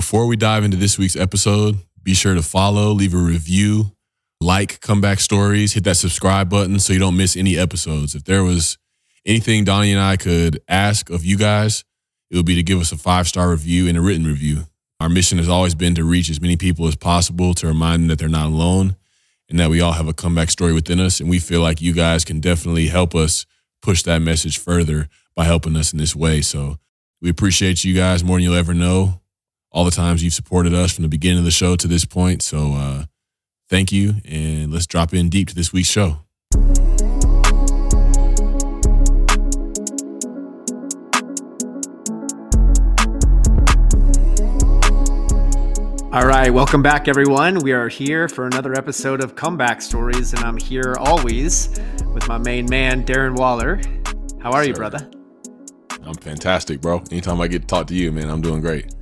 Before we dive into this week's episode, be sure to follow, leave a review, like comeback stories, hit that subscribe button so you don't miss any episodes. If there was anything Donny and I could ask of you guys, it would be to give us a five star review and a written review. Our mission has always been to reach as many people as possible to remind them that they're not alone and that we all have a comeback story within us. And we feel like you guys can definitely help us push that message further by helping us in this way. So we appreciate you guys more than you'll ever know. All the times you've supported us from the beginning of the show to this point. So uh, thank you. And let's drop in deep to this week's show. All right, welcome back, everyone. We are here for another episode of Comeback Stories, and I'm here always with my main man, Darren Waller. How are you, brother? I'm fantastic, bro. Anytime I get to talk to you, man, I'm doing great.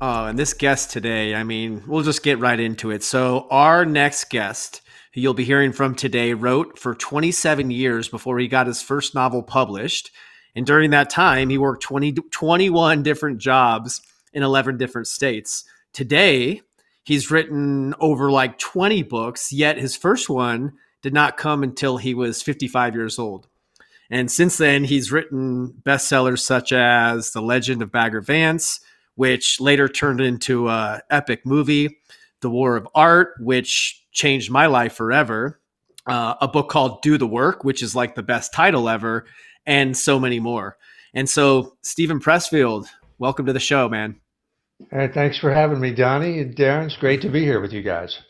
Oh, and this guest today, I mean, we'll just get right into it. So, our next guest, who you'll be hearing from today, wrote for 27 years before he got his first novel published. And during that time, he worked 20, 21 different jobs in 11 different states. Today, he's written over like 20 books, yet his first one did not come until he was 55 years old. And since then, he's written bestsellers such as The Legend of Bagger Vance, which later turned into a epic movie, The War of Art, which changed my life forever, uh, a book called Do the Work, which is like the best title ever, and so many more. And so, Steven Pressfield, welcome to the show, man. Hey, thanks for having me, Donny and Darren. It's great to be here with you guys.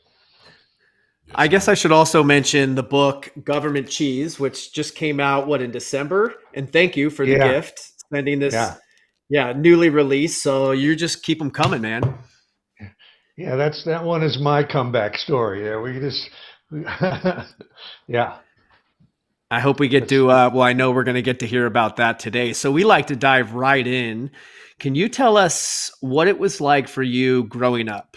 I guess I should also mention the book Government Cheese, which just came out what in December. And thank you for the yeah. gift, sending this, yeah. Yeah, newly released. So you just keep them coming, man. Yeah, that's that one is my comeback story. Yeah, we just, yeah. I hope we get to. Uh, well, I know we're going to get to hear about that today. So we like to dive right in can you tell us what it was like for you growing up?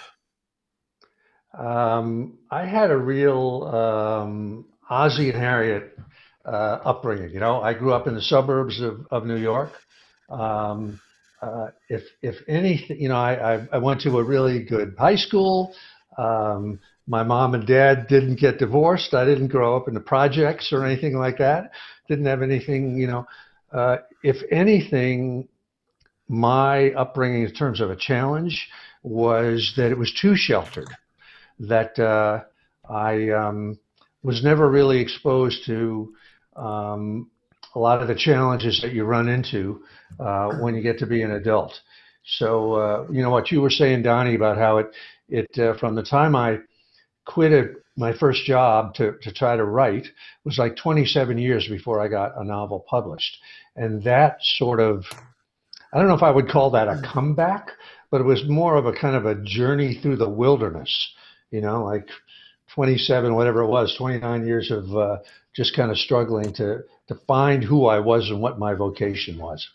Um, I had a real um, Ozzie and Harriet uh, upbringing. You know, I grew up in the suburbs of, of New York. Um, uh, if if anything, you know, I, I, I went to a really good high school. Um, my mom and dad didn't get divorced. I didn't grow up in the projects or anything like that. Didn't have anything, you know. Uh, if anything, my upbringing in terms of a challenge was that it was too sheltered, that uh, I um, was never really exposed to um, a lot of the challenges that you run into uh, when you get to be an adult. So, uh, you know, what you were saying, Donny, about how it, it uh, from the time I quit my first job to, to try to write was like 27 years before I got a novel published. And that sort of I don't know if I would call that a hmm. comeback, but it was more of a kind of a journey through the wilderness, you know, like 27, whatever it was, 29 years of uh, just kind of struggling to, to find who I was and what my vocation was.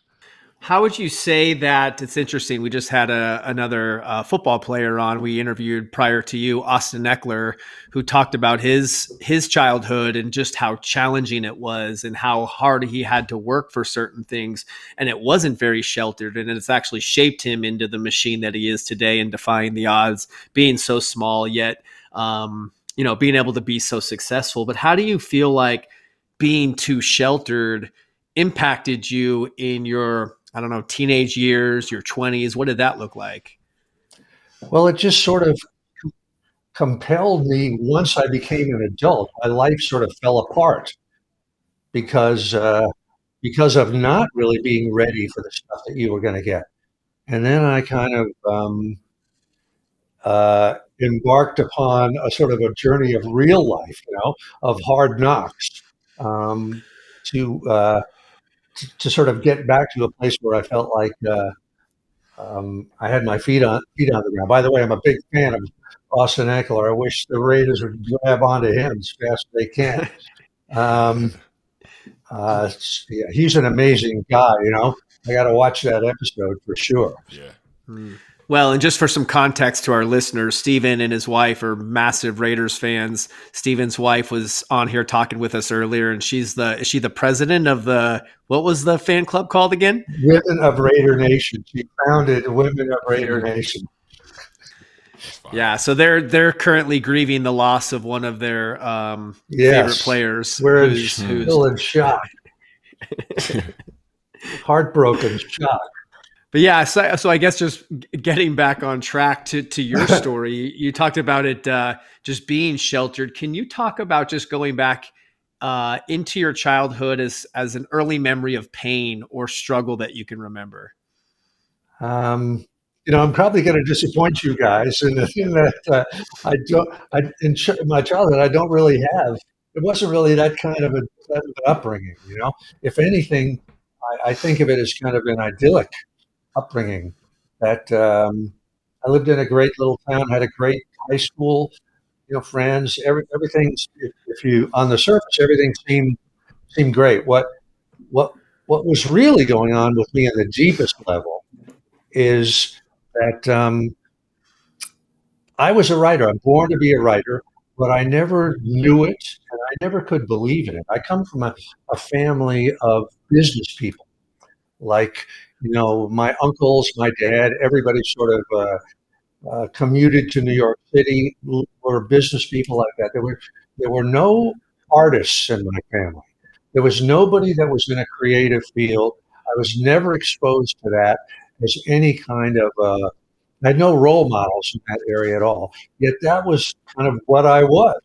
How would you say that it's interesting? We just had a, another uh, football player on. We interviewed prior to you, Austin Ekeler, who talked about his his childhood and just how challenging it was and how hard he had to work for certain things. And it wasn't very sheltered, and it's actually shaped him into the machine that he is today and defying the odds, being so small yet, um, you know, being able to be so successful. But how do you feel like being too sheltered impacted you in your I don't know, teenage years, your 20s? What did that look like? Well, it just sort of compelled me once I became an adult. My life sort of fell apart because uh, because of not really being ready for the stuff that you were going to get. And then I kind of um, uh, embarked upon a sort of a journey of real life, you know, of hard knocks um, to uh, to, sort of get back to a place where I felt like uh, um, I had my feet on feet on the ground. By the way, I'm a big fan of Austin Ekeler. I wish the Raiders would grab onto him as fast as they can. Um, uh, yeah, he's an amazing guy. You know, I got to watch that episode for sure. Yeah. Hmm. Well, and just for some context to our listeners, Steven and his wife are massive Raiders fans. Steven's wife was on here talking with us earlier, and she's the is she the president of the what was the fan club called again? Women of Raider Nation. She founded Women of Raider Nation. Yeah, so they're they're currently grieving the loss of one of their um, yes. favorite players. We're who's, in, who's, still in shock, heartbroken shock but yeah, so, so I guess just getting back on track to to your story, you talked about it uh, just being sheltered. Can you talk about just going back uh, into your childhood as as an early memory of pain or struggle that you can remember? Um, you know, I'm probably going to disappoint you guys in the thing that uh, I don't. I, in ch- my childhood, I don't really have. It wasn't really that kind of, a, that an upbringing. You know, if anything, I, I think of it as kind of an idyllic upbringing. That um, I lived in a great little town, had a great high school, you know, friends. Every, everything, if, if you on the surface, everything seemed seemed great. What what what was really going on with me at the deepest level is that um, I was a writer. I'm born to be a writer, but I never knew it and I never could believe in it. I come from a, a family of business people. Like you know, my uncles, my dad, everybody sort of uh, uh, commuted to New York City, were business people like that. There were there were no artists in my family. There was nobody that was in a creative field. I was never exposed to that as any kind of. Uh, I had no role models in that area at all. Yet that was kind of what I was.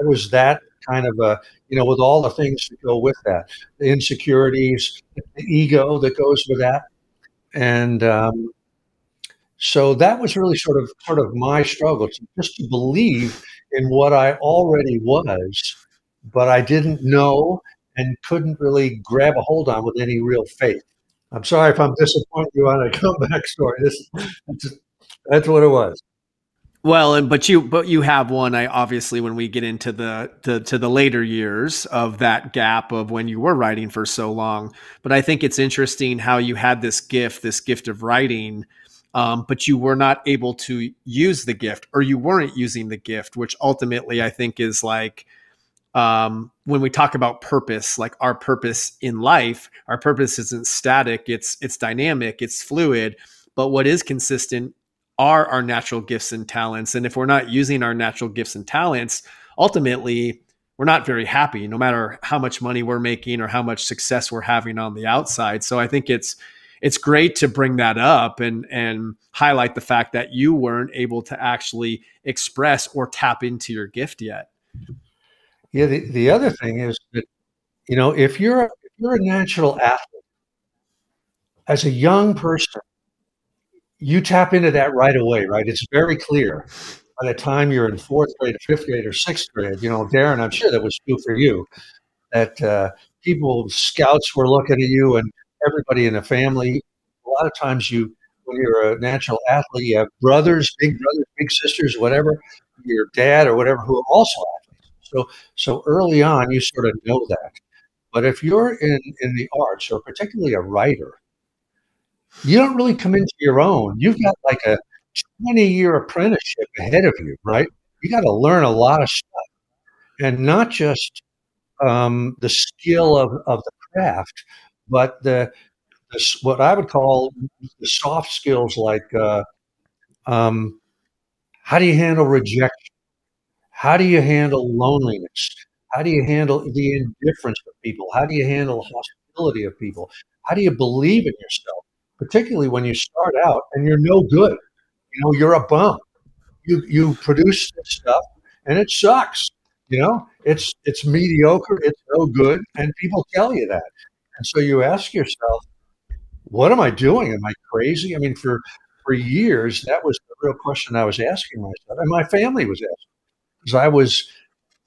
I was that kind of a, you know, with all the things that go with that, the insecurities, the ego that goes with that and um, so that was really sort of sort of my struggle to just to believe in what I already was, but I didn't know and couldn't really grab a hold on with any real faith. I'm sorry if I'm disappointing you on a comeback story. This that's, that's what it was. Well, and but you but you have one. I obviously when we get into the to, to the later years of that gap of when you were writing for so long. But I think it's interesting how you had this gift, this gift of writing, um, but you were not able to use the gift, or you weren't using the gift, which ultimately I think is like um, when we talk about purpose, like our purpose in life, our purpose isn't static; it's it's dynamic, it's fluid. But what is consistent are our natural gifts and talents. And if we're not using our natural gifts and talents, ultimately, we're not very happy, no matter how much money we're making or how much success we're having on the outside. So I think it's it's great to bring that up and and highlight the fact that you weren't able to actually express or tap into your gift yet. Yeah, the, the other thing is that you know if you're if you're a natural athlete as a young person you tap into that right away, right? It's very clear. By the time you're in fourth grade, fifth grade, or sixth grade, you know, Darren, I'm sure that was true for you. That uh, people, scouts, were looking at you, and everybody in the family. A lot of times, you, when you're a natural athlete, you have brothers, big brothers, big sisters, whatever, your dad or whatever, who are also athletes. So, so early on, you sort of know that. But if you're in in the arts, or particularly a writer, you don't really come into your own. You've got like a 20 year apprenticeship ahead of you, right? You got to learn a lot of stuff and not just um, the skill of, of the craft, but the, the, what I would call the soft skills like uh, um, how do you handle rejection? How do you handle loneliness? How do you handle the indifference of people? How do you handle hostility of people? How do you believe in yourself? Particularly when you start out and you're no good. You know, you're a bum. You you produce this stuff and it sucks. You know, it's it's mediocre, it's no good, and people tell you that. And so you ask yourself, what am I doing? Am I crazy? I mean, for for years, that was the real question I was asking myself, and my family was asking because I was,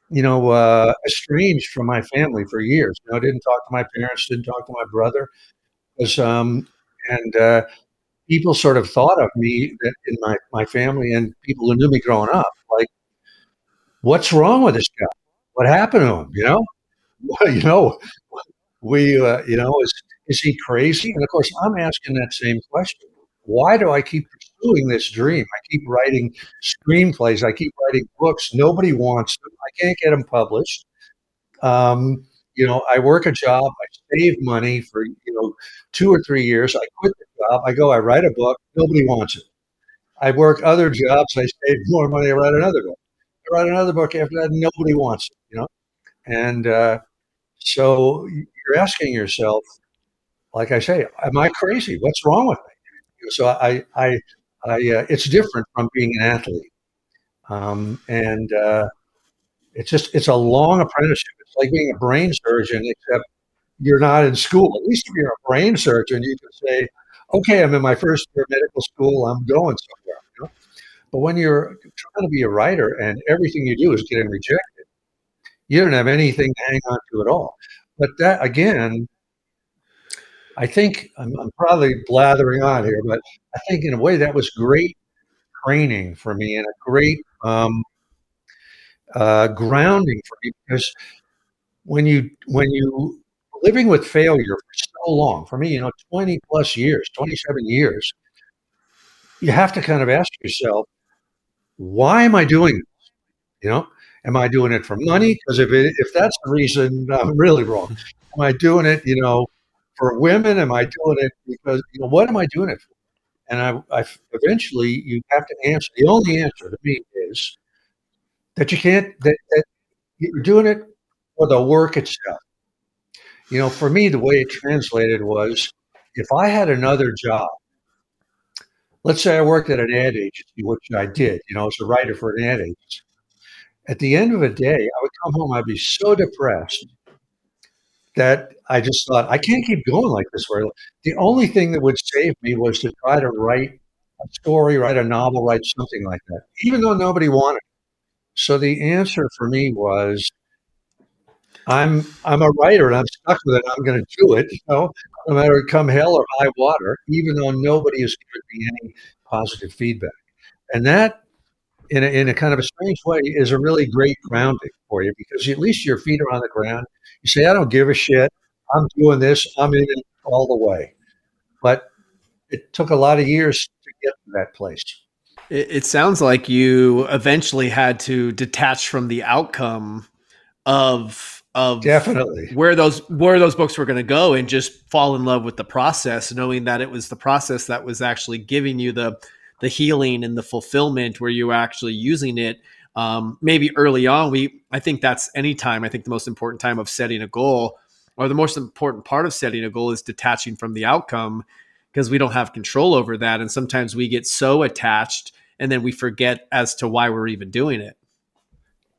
you know, uh, estranged from my family for years. You know, I didn't talk to my parents, didn't talk to my brother, because um, and uh, people sort of thought of me in my, my family and people who knew me growing up like what's wrong with this guy what happened to him you know you know we uh, you know is is he crazy and of course i'm asking that same question why do I keep pursuing this dream? I keep writing screenplays. I keep writing books. Nobody wants them. I can't get them published. Um, you know, I work a job. I save money for you know two or three years. I quit the job. I go. I write a book. Nobody wants it. I work other jobs. I save more money. I write another book. I write another book after that. Nobody wants it. You know, and uh, so you're asking yourself, like I say, am I crazy? What's wrong with me? So I, I, I, uh, it's different from being an athlete, um, and uh, it's just it's a long apprenticeship. Like being a brain surgeon, except you're not in school. At least if you're a brain surgeon, you can say, "Okay, I'm in my first year of medical school. I'm going somewhere." You know? But when you're trying to be a writer and everything you do is getting rejected, you don't have anything to hang on to at all. But that again, I think I'm, I'm, probably blathering on here, but I think in a way that was great training for me and a great um, uh, grounding for me because when you when you living with failure for so long, for me, you know, 20 plus years, 27 years, you have to kind of ask yourself, why am I doing this? You know, am I doing it for money? Because if it, if that's the reason, I'm really wrong. Am I doing it, you know, for women? Am I doing it because you know what am I doing it for? And I, I eventually you have to answer. The only answer to me is that you can't that, that you're doing it for the work itself. You know, for me, the way it translated was if I had another job, let's say I worked at an ad agency, which I did, you know, as a writer for an ad agency. At the end of the day, I would come home, I'd be so depressed that I just thought, I can't keep going like this. Where the only thing that would save me was to try to write a story, write a novel, write something like that, even though nobody wanted. It. So the answer for me was, I'm I'm a writer and I'm stuck with it. I'm going to do it, you know, no matter come hell or high water, even though nobody has given me any positive feedback. And that, in a, in a kind of a strange way, is a really great grounding for you because at least your feet are on the ground you say, I don't give a shit. I'm doing this. I'm in it all the way. But it took a lot of years to get to that place. It, it sounds like you eventually had to detach from the outcome of of definitely. where those where those books were going to go and just fall in love with the process knowing that it was the process that was actually giving you the the healing and the fulfillment where you were actually using it um, maybe early on. We i think that's any time i think the most important time of setting a goal or the most important part of setting a goal is detaching from the outcome because we don't have control over that. And sometimes we get so attached and then we forget as to why we're even doing it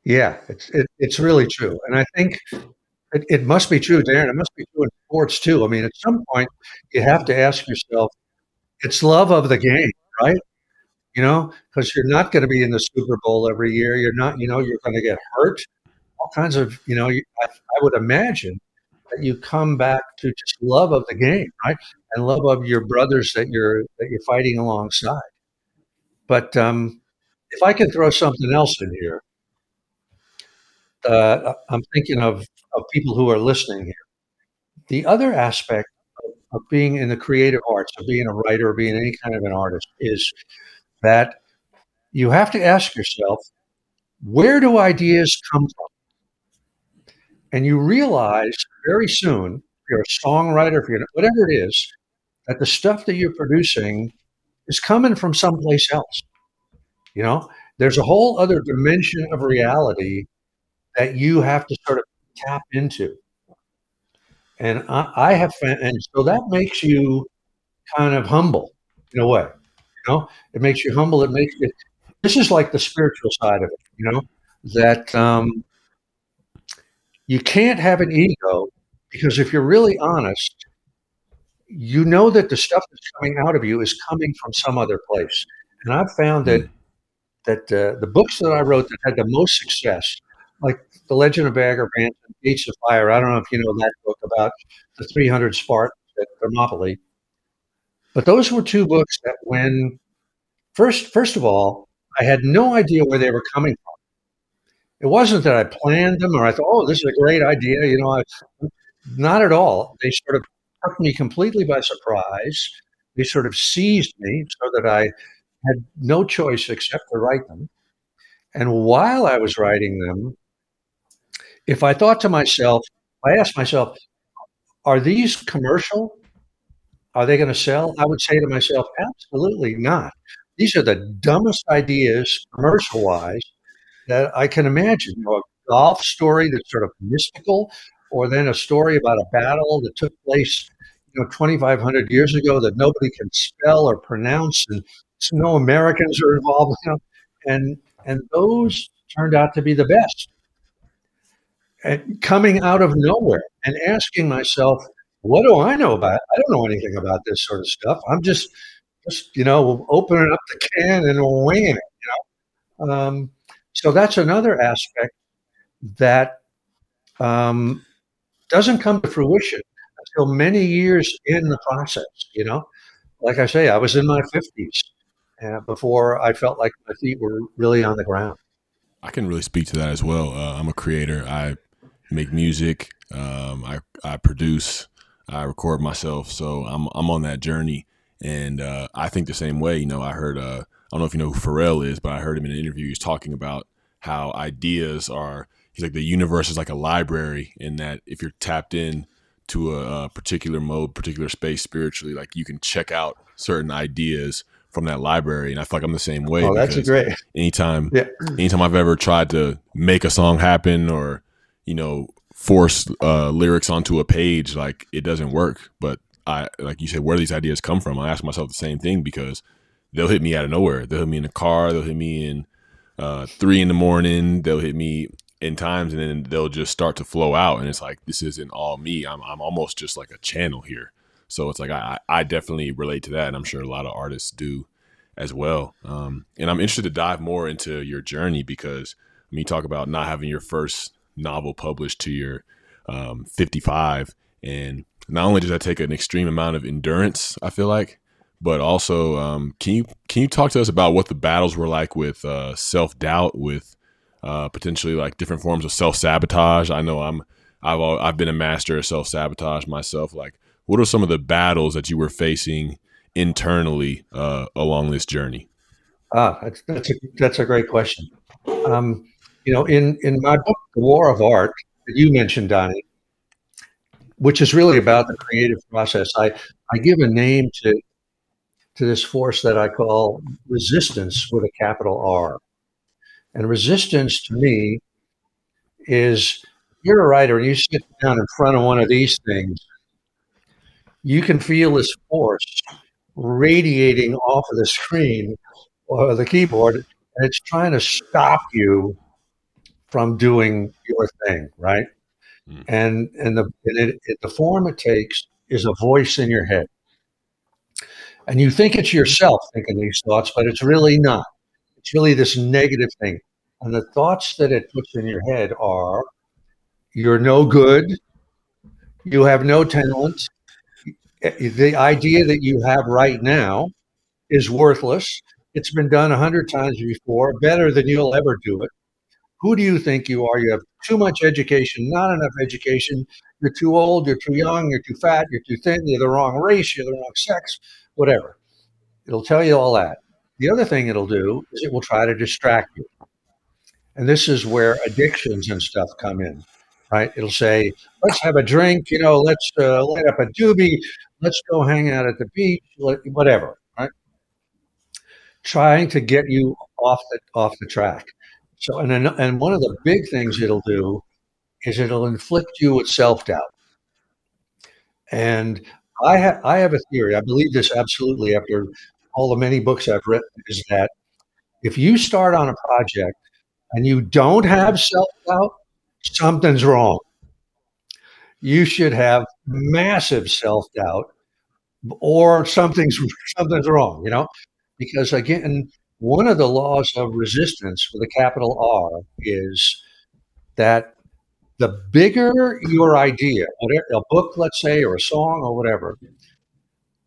yeah it's it, it's really true and i think it, it must be true darren it must be true in sports too i mean at some point you have to ask yourself it's love of the game right you know, because you're not going to be in the Super Bowl every year. You're not, you know, you're going to get hurt. All kinds of, you know, I, I would imagine that you come back to just love of the game, right, and love of your brothers that you're that you're fighting alongside. But um, if I can throw something else in here, uh, I'm thinking of of people who are listening here. The other aspect of, of being in the creative arts, of being a writer, being any kind of an artist, is that you have to ask yourself, where do ideas come from? And you realize very soon, if you're a songwriter, if you're whatever it is, that the stuff that you're producing is coming from someplace else. You know, there's a whole other dimension of reality that you have to sort of tap into. And I, I have, and so that makes you kind of humble in a way You know, it makes you humble. It makes it. This is like the spiritual side of it. You know that um, you can't have an ego because if you're really honest, you know that the stuff that's coming out of you is coming from some other place. And I've found that mm. that uh, the books that I wrote that had the most success, like The Legend of Bagger Vance and Gates of Fire. I don't know if you know that book about the 300 Spartans at Thermopylae. But those were two books that when first first of all, I had no idea where they were coming from. It wasn't that I planned them or I thought, oh, this is a great idea. You know, I, not at all. They sort of took me completely by surprise. they sort of seized me so that I had no choice except to write them. And while I was writing them, if I thought to myself, I asked myself, are these commercial? Are they going to sell? I would say to myself, absolutely not. These are the dumbest ideas, commercial wise, that I can imagine. You know, a golf story that's sort of mystical, or then a story about a battle that took place, you know, 2,500 years ago that nobody can spell or pronounce, and no Americans are involved. You know, and and those turned out to be the best. And coming out of nowhere and asking myself, what do I know about it? I don't know anything about this sort of stuff. I'm just, just you know, opening up the can and winging it. You know, um, so that's another aspect that um, doesn't come to fruition until many years in the process. You know, like I say, I was in my fifties uh, before I felt like my feet were really on the ground. I can really speak to that as well. Uh, I'm a creator. I make music. Um, I I produce. I record myself. So I'm I'm on that journey, and uh, I think the same way. You know, I heard. Uh, I don't know if you know who Pharrell is, but I heard him in an interview. He's talking about how ideas are. He's like the universe is like a library, in that if you're tapped in to a, a particular mode, particular space spiritually, like you can check out certain ideas from that library. And I feel like I'm the same way. Oh, that's great. Anytime, yeah. anytime I've ever tried to make a song happen or you know force uh, lyrics onto a page, like it doesn't work. But I, like you said, where these ideas come from? I ask myself the same thing because they'll hit me out of nowhere. They'll hit me in the car. They'll hit me in uh, three in the morning. They'll hit me in times, and then they'll just start to flow out. And it's like this isn't all me. I'm I'm almost just like a channel here. So it's like I I definitely relate to that, and I'm sure a lot of artists do as well. Um, and I'm interested to dive more into your journey because I mean, talk about not having your first novel published to your um, 55, and not only does that take an extreme amount of endurance, I feel like, but also um, can you can you talk to us about what the battles were like with uh, self doubt, with uh, potentially like different forms of self sabotage? I know I'm I've I've been a master of self sabotage myself. Like, what are some of the battles that you were facing internally uh, along this journey? Ah, that's that's a that's a great question. Um, you know, in in my book, The War of Art, that you mentioned, Donny, which is really about the creative process, I I give a name to to this force that I call resistance with a capital R. And resistance to me is you're a writer and you sit down in front of one of these things, you can feel this force radiating off of the screen or the keyboard, and it's trying to stop you from doing your thing, right? Mm. And and the and it, it, the form it takes is a voice in your head, and you think it's yourself thinking these thoughts, but it's really not. It's really this negative thing, and the thoughts that it puts in your head are, "You're no good," "You have no talent," the idea that you have right now is worthless. It's been done a hundred times before, better than you'll ever do it. Who do you think you are? You have too much education, not enough education. You're too old, you're too young, you're too fat, you're too thin, you're the wrong race, you're the wrong sex, whatever. It'll tell you all that. The other thing it'll do is it will try to distract you. And this is where addictions and stuff come in, right? It'll say, let's have a drink, you know, let's uh, light up a doobie, let's go hang out at the beach, whatever, right? Trying to get you off the off the track. So, and and one of the big things it'll do is it'll inflict you with self doubt. And I have I have a theory. I believe this absolutely after all the many books I've written is that if you start on a project and you don't have self doubt, something's wrong you should have massive self doubt or something's something's wrong, you know? Because again, one of the laws of resistance with a capital R is that the bigger your idea, a book, let's say, or a song or whatever,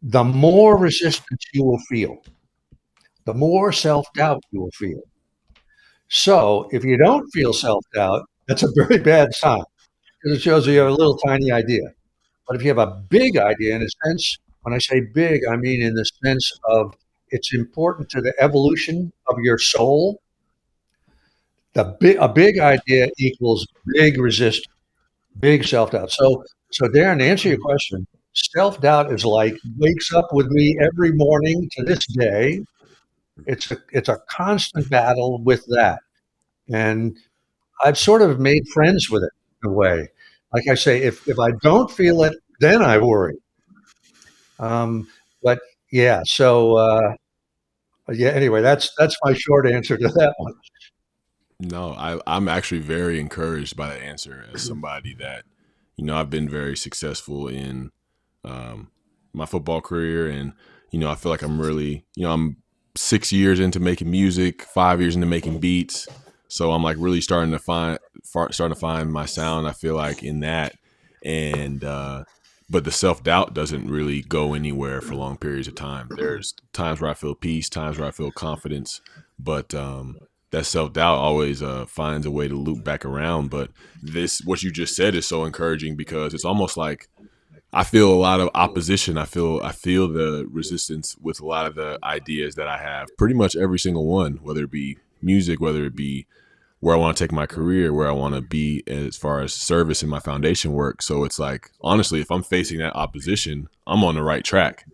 the more resistance you will feel, the more self doubt you will feel. So if you don't feel self doubt, that's a very bad sign because it shows you have a little tiny idea. But if you have a big idea, in a sense, When I say big, I mean in the sense of it's important to the evolution of your soul. The big, a big idea equals big resistance, big self doubt. So, so Darren, to answer your question, self doubt is like wakes up with me every morning to this day. It's a it's a constant battle with that, and I've sort of made friends with it in a way. Like I say, if if I don't feel it, then I worry. Um, but yeah, so uh, yeah. Anyway, that's that's my short answer to that one. No, I, I'm actually very encouraged by that answer as somebody that, you know, I've been very successful in um, my football career, and you know, I feel like I'm really, you know, I'm six years into making music, five years into making beats, so I'm like really starting to find starting to find my sound. I feel like in that, and uh, but the self doubt doesn't really go anywhere for long periods of time. There's times where I feel peace, times where I feel confidence, but um, that self doubt always uh, finds a way to loop back around. But this, what you just said, is so encouraging because it's almost like I feel a lot of opposition. I feel I feel the resistance with a lot of the ideas that I have. Pretty much every single one, whether it be music, whether it be where I want to take my career, where I want to be as far as service and my foundation work. So it's like honestly, if I'm facing that opposition, I'm on the right track.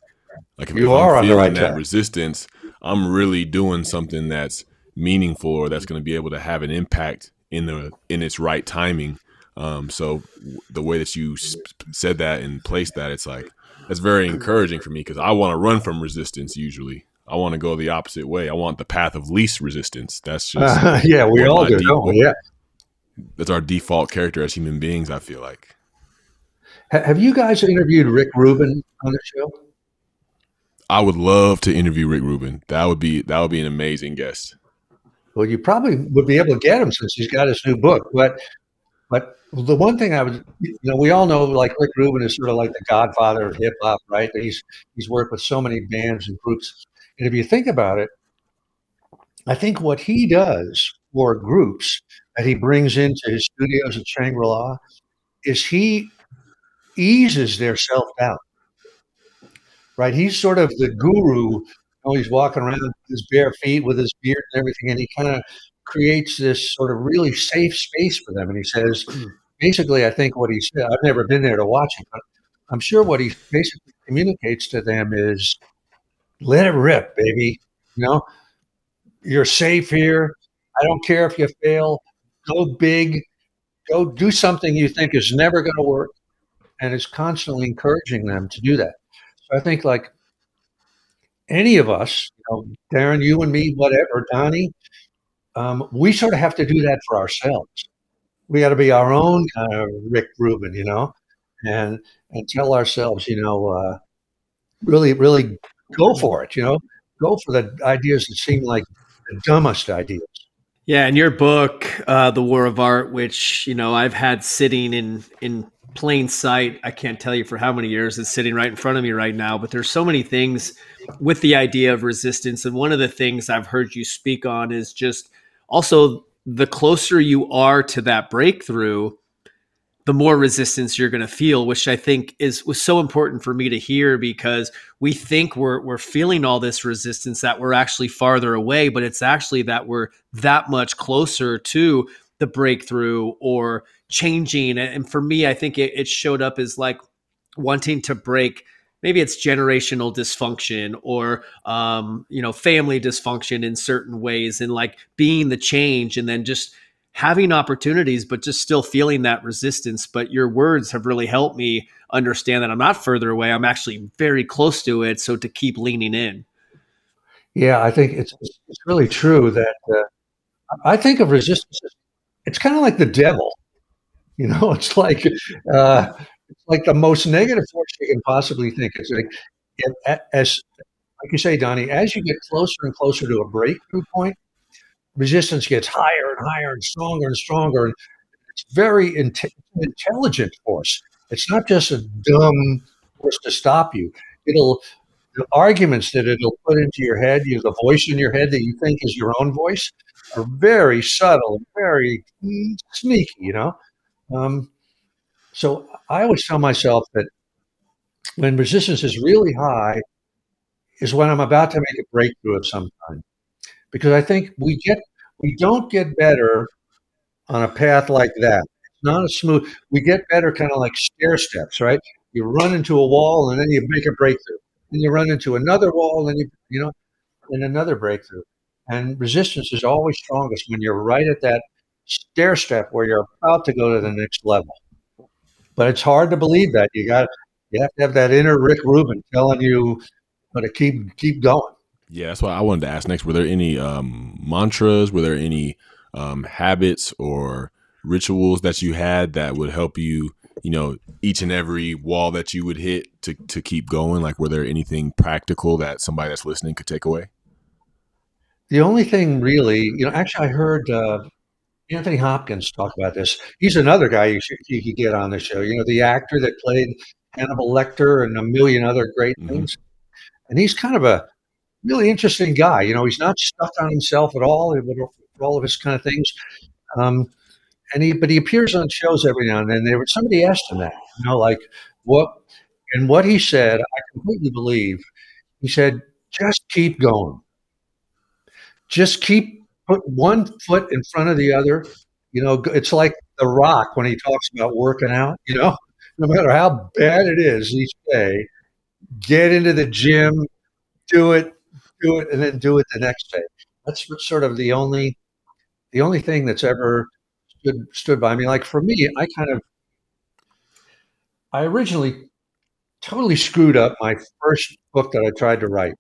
Like if, you if are I'm on the right that track. resistance, I'm really doing something that's meaningful or that's going to be able to have an impact in the in its right timing um, so the way that you said that and placed that, it's like that's very encouraging for me because I want to run from resistance. Usually, I want to go the opposite way. I want the path of least resistance. That's just uh, yeah, we all do. Default, yeah, that's our default character as human beings. I feel like. Have you guys interviewed Rick Rubin on the show? I would love to interview Rick Rubin. That would be that would be an amazing guest. Well, you probably would be able to get him since he's got his new book. But but the one thing I would you know, we all know like Rick Rubin is sort of like the godfather of hip hop, right? He's he's worked with so many bands and groups, and if you think about it, I think what he does for groups that he brings into his studios at Shangri La is he eases their self doubt, right? He's sort of the guru. You know, he's walking around with his bare feet with his beard and everything, and he kind of creates this sort of really safe space for them. And he says, basically, I think what he said, I've never been there to watch it, but I'm sure what he basically communicates to them is let it rip, baby. You know, you're safe here. I don't care if you fail. Go big. Go do something you think is never going to work. And is constantly encouraging them to do that. So I think, like any of us, you know, Darren, you and me, whatever, Donny, um, we sort of have to do that for ourselves. We got to be our own kind of Rick Rubin, you know, and and tell ourselves, you know, uh, really, really go for it. You know, go for the ideas that seem like the dumbest ideas. Yeah, in your book, uh, "The War of Art," which you know I've had sitting in in plain sight. I can't tell you for how many years it's sitting right in front of me right now. But there's so many things with the idea of resistance, and one of the things I've heard you speak on is just also the closer you are to that breakthrough the more resistance you're going to feel which i think is was so important for me to hear because we think we're we're feeling all this resistance that we're actually farther away but it's actually that we're that much closer to the breakthrough or changing. And for me i think it, it showed up as like wanting to break maybe it's generational dysfunction or um, you know family dysfunction in certain ways and like being the change and then just having opportunities but just still feeling that resistance. But your words have really helped me understand that i'm not further away. I'm actually very close to it. So to keep leaning in. Yeah i think it's it's really true that uh, i think of resistance it's kind of like the devil. You know it's like uh, it's like the most negative force you can possibly think. It's like as like you say, Donny, as you get closer and closer to a breakthrough point, resistance gets higher and higher and stronger and stronger. And it's very in- intelligent force. It's not just a dumb force to stop you. It'll the arguments that it'll put into your head, you the voice in your head that you think is your own voice, are very subtle, and very sneaky. You know. Um, so I always tell myself that when resistance is really high is when I'm about to make a breakthrough of some kind. Because I think we get we don't get better on a path like that. It's not a smooth. We get better kind of like stair steps, right? You run into a wall and then you make a breakthrough. Then you run into another wall and you you know, and another breakthrough. And resistance is always strongest when you're right at that stair step where you're about to go to the next level. But it's hard to believe that. You got you have to have that inner Rick Rubin telling you but to keep keep going. Yeah, that's what I wanted to ask next. Were there any um, mantras? Were there any um, habits or rituals that you had that would help you? You know, each and every wall that you would hit to to keep going. Like, were there anything practical that somebody that's listening could take away? The only thing really, you know, actually, I heard uh, Anthony Hopkins talk about this. He's another guy you should you could get on the show. You know, the actor that played Hannibal Lecter and a million other great mm-hmm. things. And he's kind of a really interesting guy. You know, he's not stuck on himself at all for all of his kind of things. Um, and he, but he appears on shows every now and then. There, somebody asked him that, you know, like what, and what he said, I completely believe. He said, "Just keep going. Just keep put one foot in front of the other. You know, it's like The Rock when he talks about working out. You know, no matter how bad it is each day, get into the gym, do it, do it, and then do it the next day. That's sort of the only the only thing that's ever stood stood by me. Like for me, I kind of I originally totally screwed up my first book that I tried to write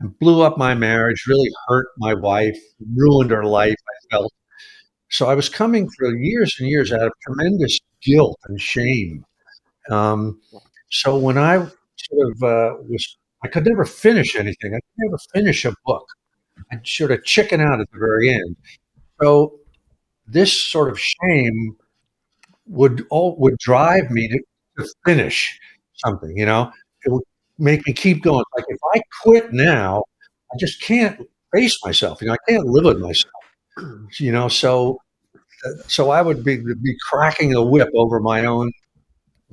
and blew up my marriage, really hurt my wife, ruined her life, I felt. So I was coming for years and years out of tremendous guilt and shame. Um, so when I sort of uh, was I could never finish anything. I could never finish a book. I'd sort of chicken out at the very end. So this sort of shame would all would drive me to, to finish something. You know, it would make me keep going. Like if I quit now, I just can't face myself. You know, I can't live with myself. You know, so uh, so I would be be cracking the whip over my own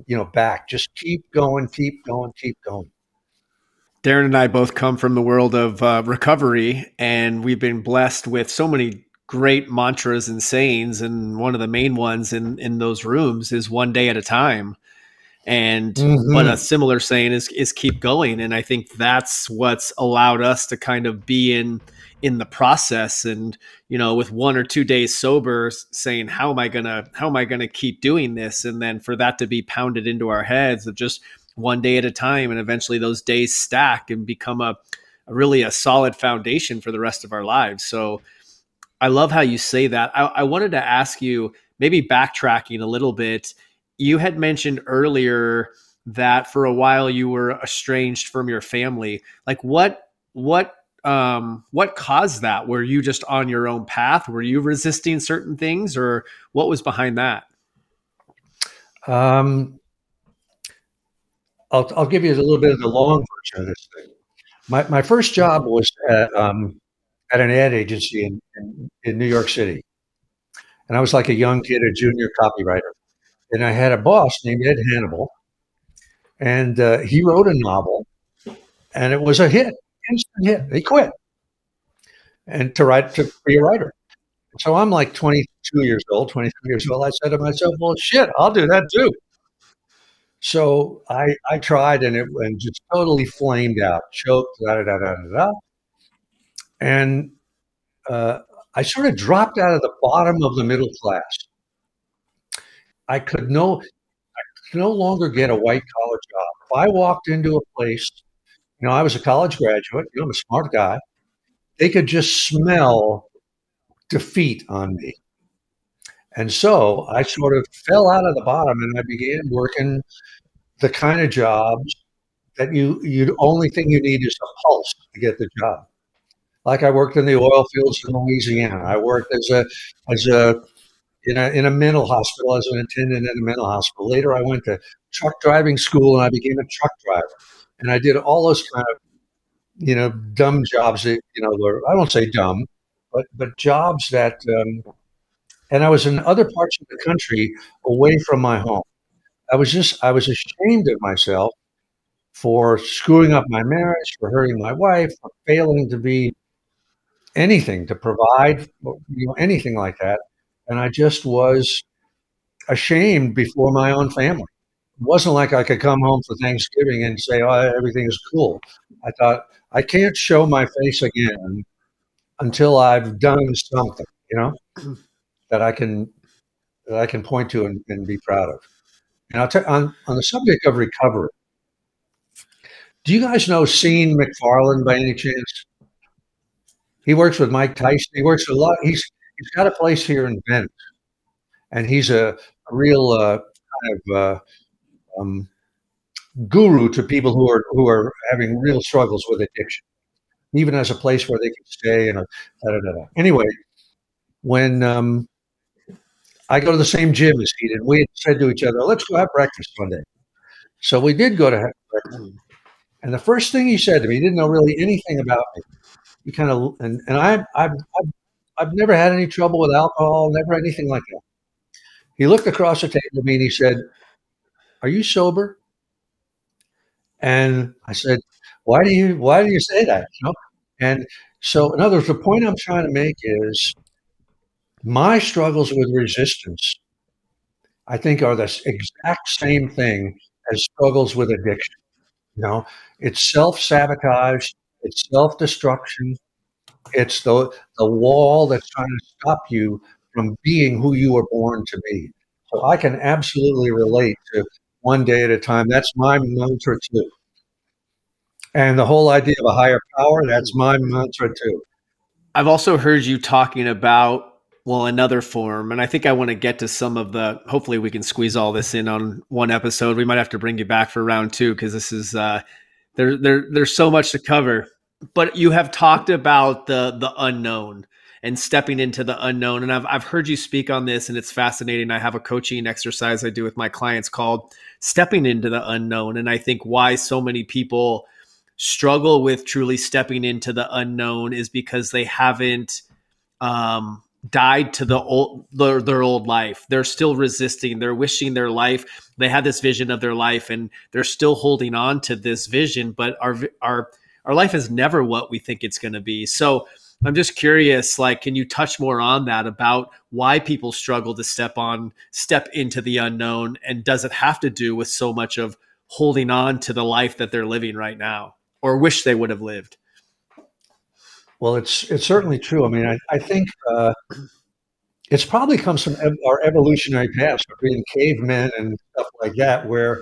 you know back. Just keep going, keep going, keep going. Darren and I both come from the world of uh, recovery, and we've been blessed with so many great mantras and sayings. And one of the main ones in in those rooms is "one day at a time." And mm-hmm. what a similar saying is is keep going. And I think that's what's allowed us to kind of be in in the process and you know with one or two days sober saying how am i gonna how am i gonna keep doing this and then for that to be pounded into our heads of just one day at a time and eventually those days stack and become a, a really a solid foundation for the rest of our lives so i love how you say that I, I wanted to ask you maybe backtracking a little bit you had mentioned earlier that for a while you were estranged from your family like what what um, what caused that? Were you just on your own path? Were you resisting certain things, or what was behind that? Um, I'll, I'll give you a little bit of the long version of this thing. My, my first job was at, um, at an ad agency in, in, in New York City. And I was like a young kid, a junior copywriter. And I had a boss named Ed Hannibal. And uh, he wrote a novel, and it was a hit instant hit. He quit and to write to be a writer. So I'm like 22 years old, 23 years old. I said to myself, "Well, shit, I'll do that too." So I I tried and it and just totally flamed out, choked, da da da da da. And uh, I sort of dropped out of the bottom of the middle class. I could no I could no longer get a white collar job. If I walked into a place you know, I was a college graduate. You know, I'm a smart guy. They could just smell defeat on me. And so I sort of fell out of the bottom and I began working the kind of jobs that you you only thing you need is a pulse to get the job. Like I worked in the oil fields in Louisiana. I worked as a as a in a in a mental hospital as an attendant in a mental hospital. Later I went to truck driving school and I became a truck driver and I did all those kind of you know dumb jobs that you know were I won't say dumb, but but jobs that um, and I was in other parts of the country away from my home. I was just I was ashamed of myself for screwing up my marriage, for hurting my wife, for failing to be anything to provide, you know, anything like that. And I just was ashamed before my own family. It wasn't like I could come home for Thanksgiving and say, "Oh, everything is cool." I thought I can't show my face again until I've done something, you know, that I can that I can point to and, and be proud of. And I'll tell on on the subject of recovery. Do you guys know Sean McFarland by any chance? He works with Mike Tyson. He works a lot. He's he's got a place here in Venice, and he's a, real uh, kind of uh, um, guru to people who are who are having real struggles with addiction. Even as a place where they can stay and a, da, da, da, anyway, when um, I go to the same gym as he did, we had said to each other, "Let's go have breakfast one day." So we did go to have breakfast, and the first thing he said to me, he didn't know really anything about me. He kind of and and I I've, I've I've never had any trouble with alcohol, never anything like that. He looked across the table at me and he said, "Are you sober?" And I said, "Why do you Why do you say that?" You know? And so, in other words, the point I'm trying to make is my struggles with resistance. I think are the exact same thing as struggles with addiction. You know, it's self sabotage, it's self destruction, it's the the wall that's trying to stop you from being who you were born to be. So I can absolutely relate to one day at a time. That's my mantra too. And the whole idea of a higher power, that's my mantra too. I've also heard you talking about well another form and i think i want to get to some of the hopefully we can squeeze all this in on one episode. We might have to bring you back for round two because this is uh there, there there's so much to cover. But you have talked about the the unknown and stepping into the unknown and I've, I've heard you speak on this and it's fascinating. I have a coaching exercise i do with my clients called stepping into the unknown and i think why so many people struggle with truly stepping into the unknown is because they haven't um, died to the old their, their old life. They're still resisting. They're wishing their life they had this vision of their life and they're still holding on to this vision but our our our life is never what we think it's going to be. So i'm just curious like can you touch more on that about why people struggle to step on step into the unknown? And does it have to do with so much of holding on to the life that they're living right now or wish they would have lived well, it's it's certainly true. I mean, I, I think uh, it's probably comes from ev- our evolutionary past, being cavemen and stuff like that, where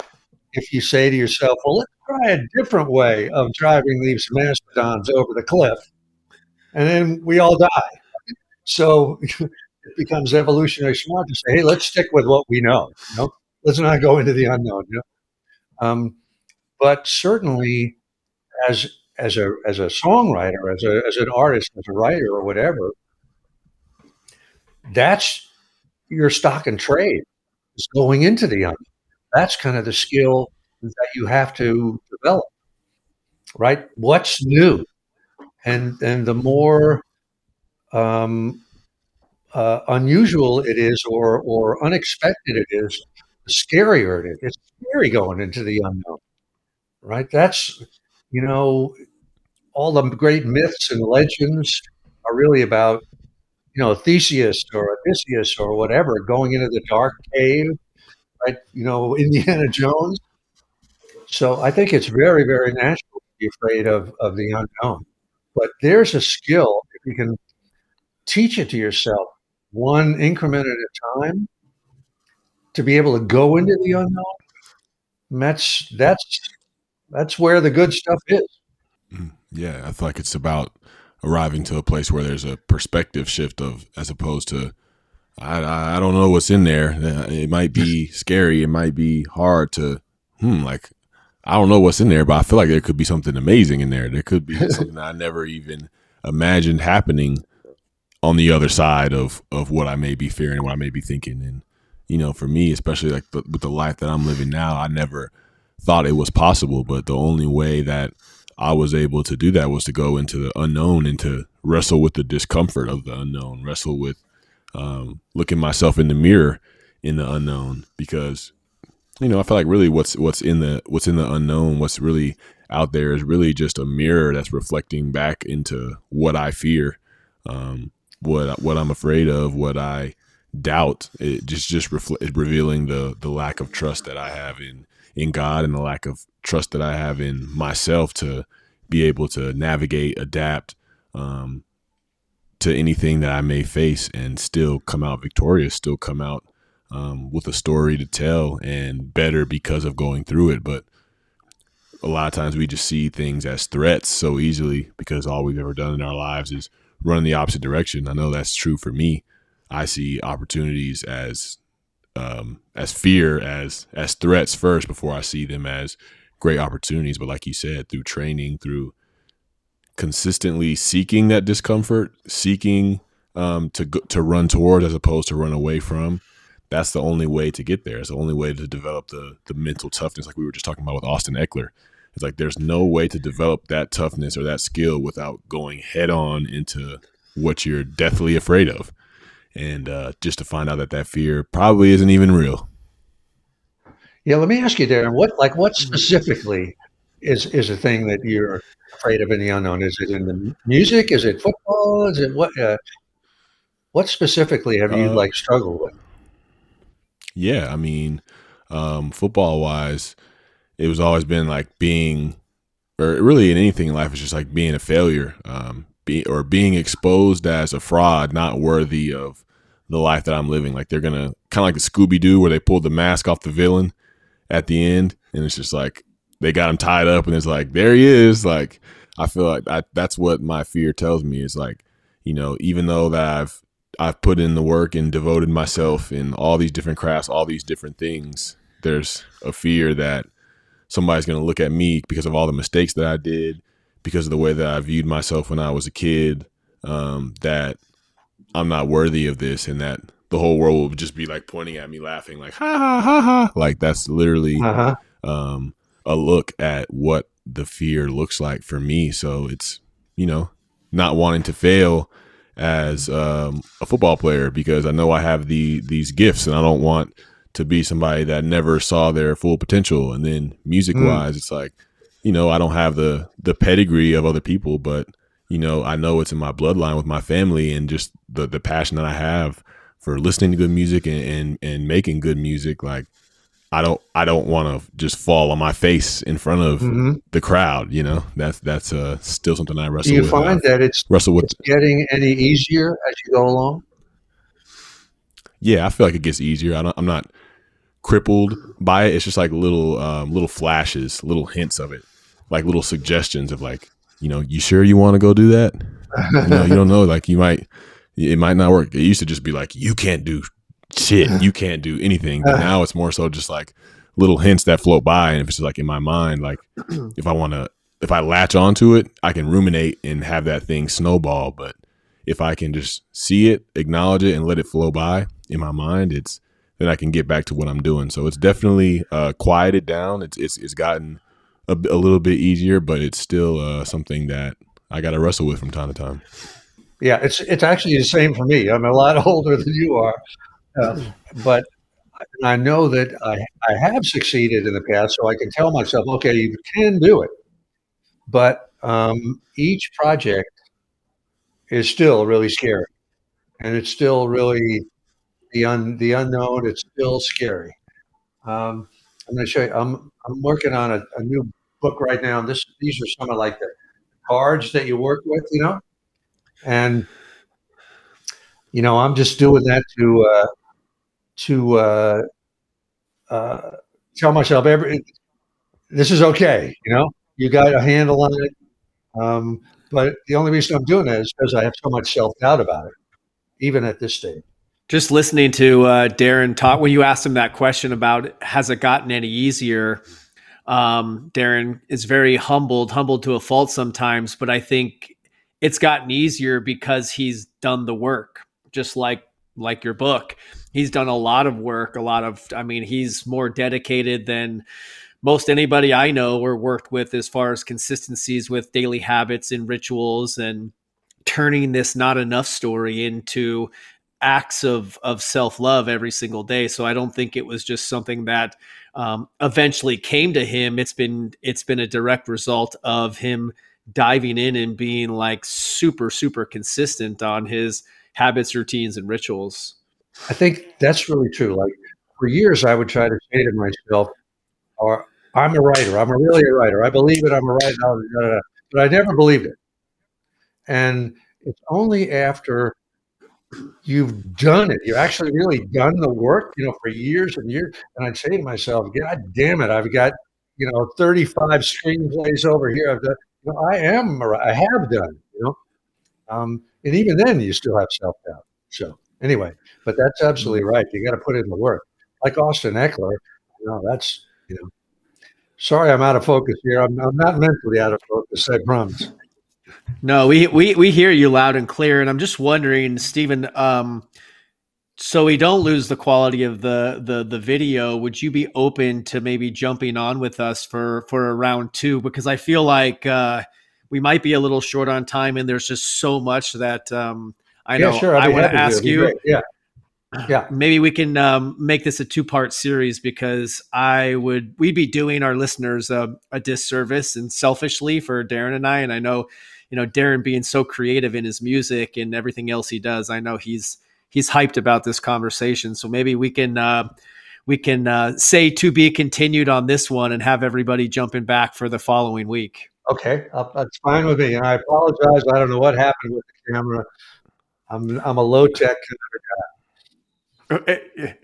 if you say to yourself, "Well, let's try a different way of driving these mastodons over the cliff," and then we all die. So it becomes evolutionary smart to say, "Hey, let's stick with what we know. You know? Let's not go into the unknown." You know? um, but certainly, as as a as a songwriter, as a as an artist, as a writer or whatever, that's your stock and trade is going into the unknown. That's kind of the skill that you have to develop, right? What's new, and and the more um, uh, unusual it is or or unexpected it is, the scarier it is. It's scary going into the unknown, right? That's you know, all the great myths and legends are really about, you know, Theseus or Odysseus or whatever going into the dark cave, right? You know, Indiana Jones. So I think it's very, very natural to be afraid of, of the unknown. But there's a skill, if you can teach it to yourself one increment at a time, to be able to go into the unknown. That's that's that's where the good stuff is. Mm, yeah, I feel like it's about arriving to a place where there's a perspective shift of as opposed to I I don't know what's in there. Uh, it might be scary. It might be hard to hmm like I don't know what's in there, but I feel like there could be something amazing in there. There could be something I never even imagined happening on the other side of of what I may be fearing, what I may be thinking, and you know, for me, especially like the, with the life that I'm living now, I never thought it was possible. But the only way that I was able to do that was to go into the unknown and to wrestle with the discomfort of the unknown, wrestle with um, looking myself in the mirror in the unknown because you know, I feel like really what's what's in the what's in the unknown, what's really out there is really just a mirror that's reflecting back into what I fear, um, what what I'm afraid of, what I doubt. It just just revealing the the lack of trust that I have in in God and the lack of trust that I have in myself to be able to navigate, adapt um, to anything that I may face and still come out victorious, still come out um, with a story to tell and better because of going through it. But a lot of times we just see things as threats so easily because all we've ever done in our lives is run in the opposite direction. I know that's true for me. I see opportunities as um, as fear, as as threats first before I see them as great opportunities. But like you said, through training, through consistently seeking that discomfort, seeking um, to to run towards as opposed to run away from. That's the only way to get there. It's the only way to develop the the mental toughness, like we were just talking about with Austin Ekeler. It's like there's no way to develop that toughness or that skill without going head on into what you're deathly afraid of, and uh, just to find out that that fear probably isn't even real. Yeah, let me ask you, Darren. What like what specifically is is a thing that you're afraid of in the unknown? Is it in the music? Is it football? Is it what? Uh, what specifically have you uh, like struggled with? Yeah, I mean, um, football wise, it was always been like being, or really in anything in life, it's just like being a failure, um, be, or being exposed as a fraud, not worthy of the life that I'm living. Like they're gonna kind of like the Scooby Doo, where they pulled the mask off the villain at the end, and it's just like they got him tied up, and it's like there he is. Like I feel like I, that's what my fear tells me is like, you know, even though that I've I've put in the work and devoted myself in all these different crafts, all these different things, there's a fear that somebody's going to look at me because of all the mistakes that I did, because of the way that I viewed myself when I was a kid, um, that I'm not worthy of this and that the whole world will just be like pointing at me laughing like ha ha ha ha like that's literally uh-huh. um, a look at what the fear looks like for me so it's you know not wanting to fail as um, a football player because I know I have the these gifts and I don't want to be somebody that never saw their full potential. And then music wise, mm. it's like, you know, I don't have the the pedigree of other people, but you know, I know it's in my bloodline with my family and just the the passion that I have for listening to good music and and, and making good music. Like I don't I don't want to just fall on my face in front of mm-hmm. the crowd. You know, that's that's uh, still something I wrestle. Do you with. find that it's wrestle with it's getting any easier as you go along? Yeah, I feel like it gets easier. I am not crippled by it. It's just like little um, little flashes, little hints of it, like little suggestions of like, you know, you sure you want to go do that? you know, you don't know. Like you might, it might not work. It used to just be like, you can't do shit, you can't do anything. But now it's more so just like little hints that float by. And if it's just like in my mind, like if I want to, if I latch onto it, I can ruminate and have that thing snowball. But if I can just see it, acknowledge it, and let it flow by in my mind, it's then I can get back to what I'm doing. So it's definitely uh, quieted down. It's it's it's gotten a, a little bit easier, but it's still uh, something that I got to wrestle with from time to time. Yeah, it's it's actually the same for me. I'm a lot older than you are, uh, but I know that I, I have succeeded in the past, so I can tell myself, okay, you can do it. But um, each project is still really scary, and it's still really the un, the unknown. It's still scary. Um, I'm going to show you. I'm I'm working on a, a, new book right now. This these are some of like the cards that you work with, you know, and you know I'm just doing that to uh, to uh, uh, tell myself every this is okay. You know, you got a handle on it. Um, but the only reason I'm doing that is because I have so much self doubt about it, even at this stage. Just listening to uh, Darren talk when you asked him that question about has it gotten any easier, um, Darren is very humbled, humbled to a fault sometimes, but I think it's gotten easier because he's done the work, just like like your book. He's done a lot of work, a lot of I mean, he's more dedicated than most anybody I know or worked with as far as consistencies with daily habits and rituals and turning this not enough story into acts of of self love every single day. So I don't think it was just something that um, eventually came to him. It's been it's been a direct result of him diving in and being like super super consistent on his habits, routines, and rituals. I think that's really true. Like for years, I would try to say to myself, "Or I'm a writer. I'm a really a writer. I believe it. I'm a writer." But I never believed it. And it's only after you've done it, you've actually really done the work, you know, for years and years. And I'd say to myself, God damn it, I've got, you know, 35 screenplays over here. I've done, you know, I am, I have done, you know. Um, and even then, you still have self doubt. So, anyway, but that's absolutely right. You got to put in the work. Like Austin Ekeler, you know, that's, you know, sorry I'm out of focus here. I'm, I'm not mentally out of focus, I promise. No, we, we we hear you loud and clear, and I'm just wondering, Steven. Um, so we don't lose the quality of the the the video. Would you be open to maybe jumping on with us for for a round two? Because I feel like uh, we might be a little short on time, and there's just so much that um, I know sure, I want to ask you. Yeah. Yeah. Maybe we can um, make this a two part series because I would we'd be doing our listeners a, a disservice and selfishly for Darren and I, and I know you know Darren being so creative in his music and everything else he does. I know he's he's hyped about this conversation. So maybe we can uh, we can uh, say to be continued on this one and have everybody jumping back for the following week. Okay, uh, that's fine with me. And I apologize. I don't know what happened with the camera. I'm I'm a low tech kind of guy.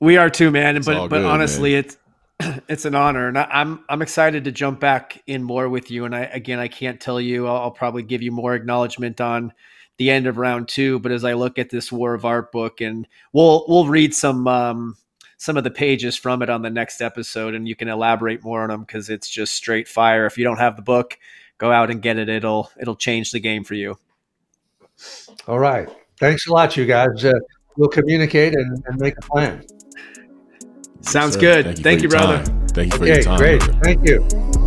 We are too, man. It's but but good, honestly, man. it's it's an honor, and I, am I'm excited to jump back in more with you. And I again, I can't tell you. I'll, I'll, probably give you more acknowledgement on the end of round two. But as I look at this War of Art book, and we'll we'll read some um, some of the pages from it on the next episode, and you can elaborate more on them because it's just straight fire. If you don't have the book, go out and get it. It'll it'll change the game for you. All right. Thanks a lot, you guys. Uh, we'll communicate and, and make a plan. Sounds good. Thank you, Thank you brother. Time. Thank you for okay, your time. Great. Brother. Thank you.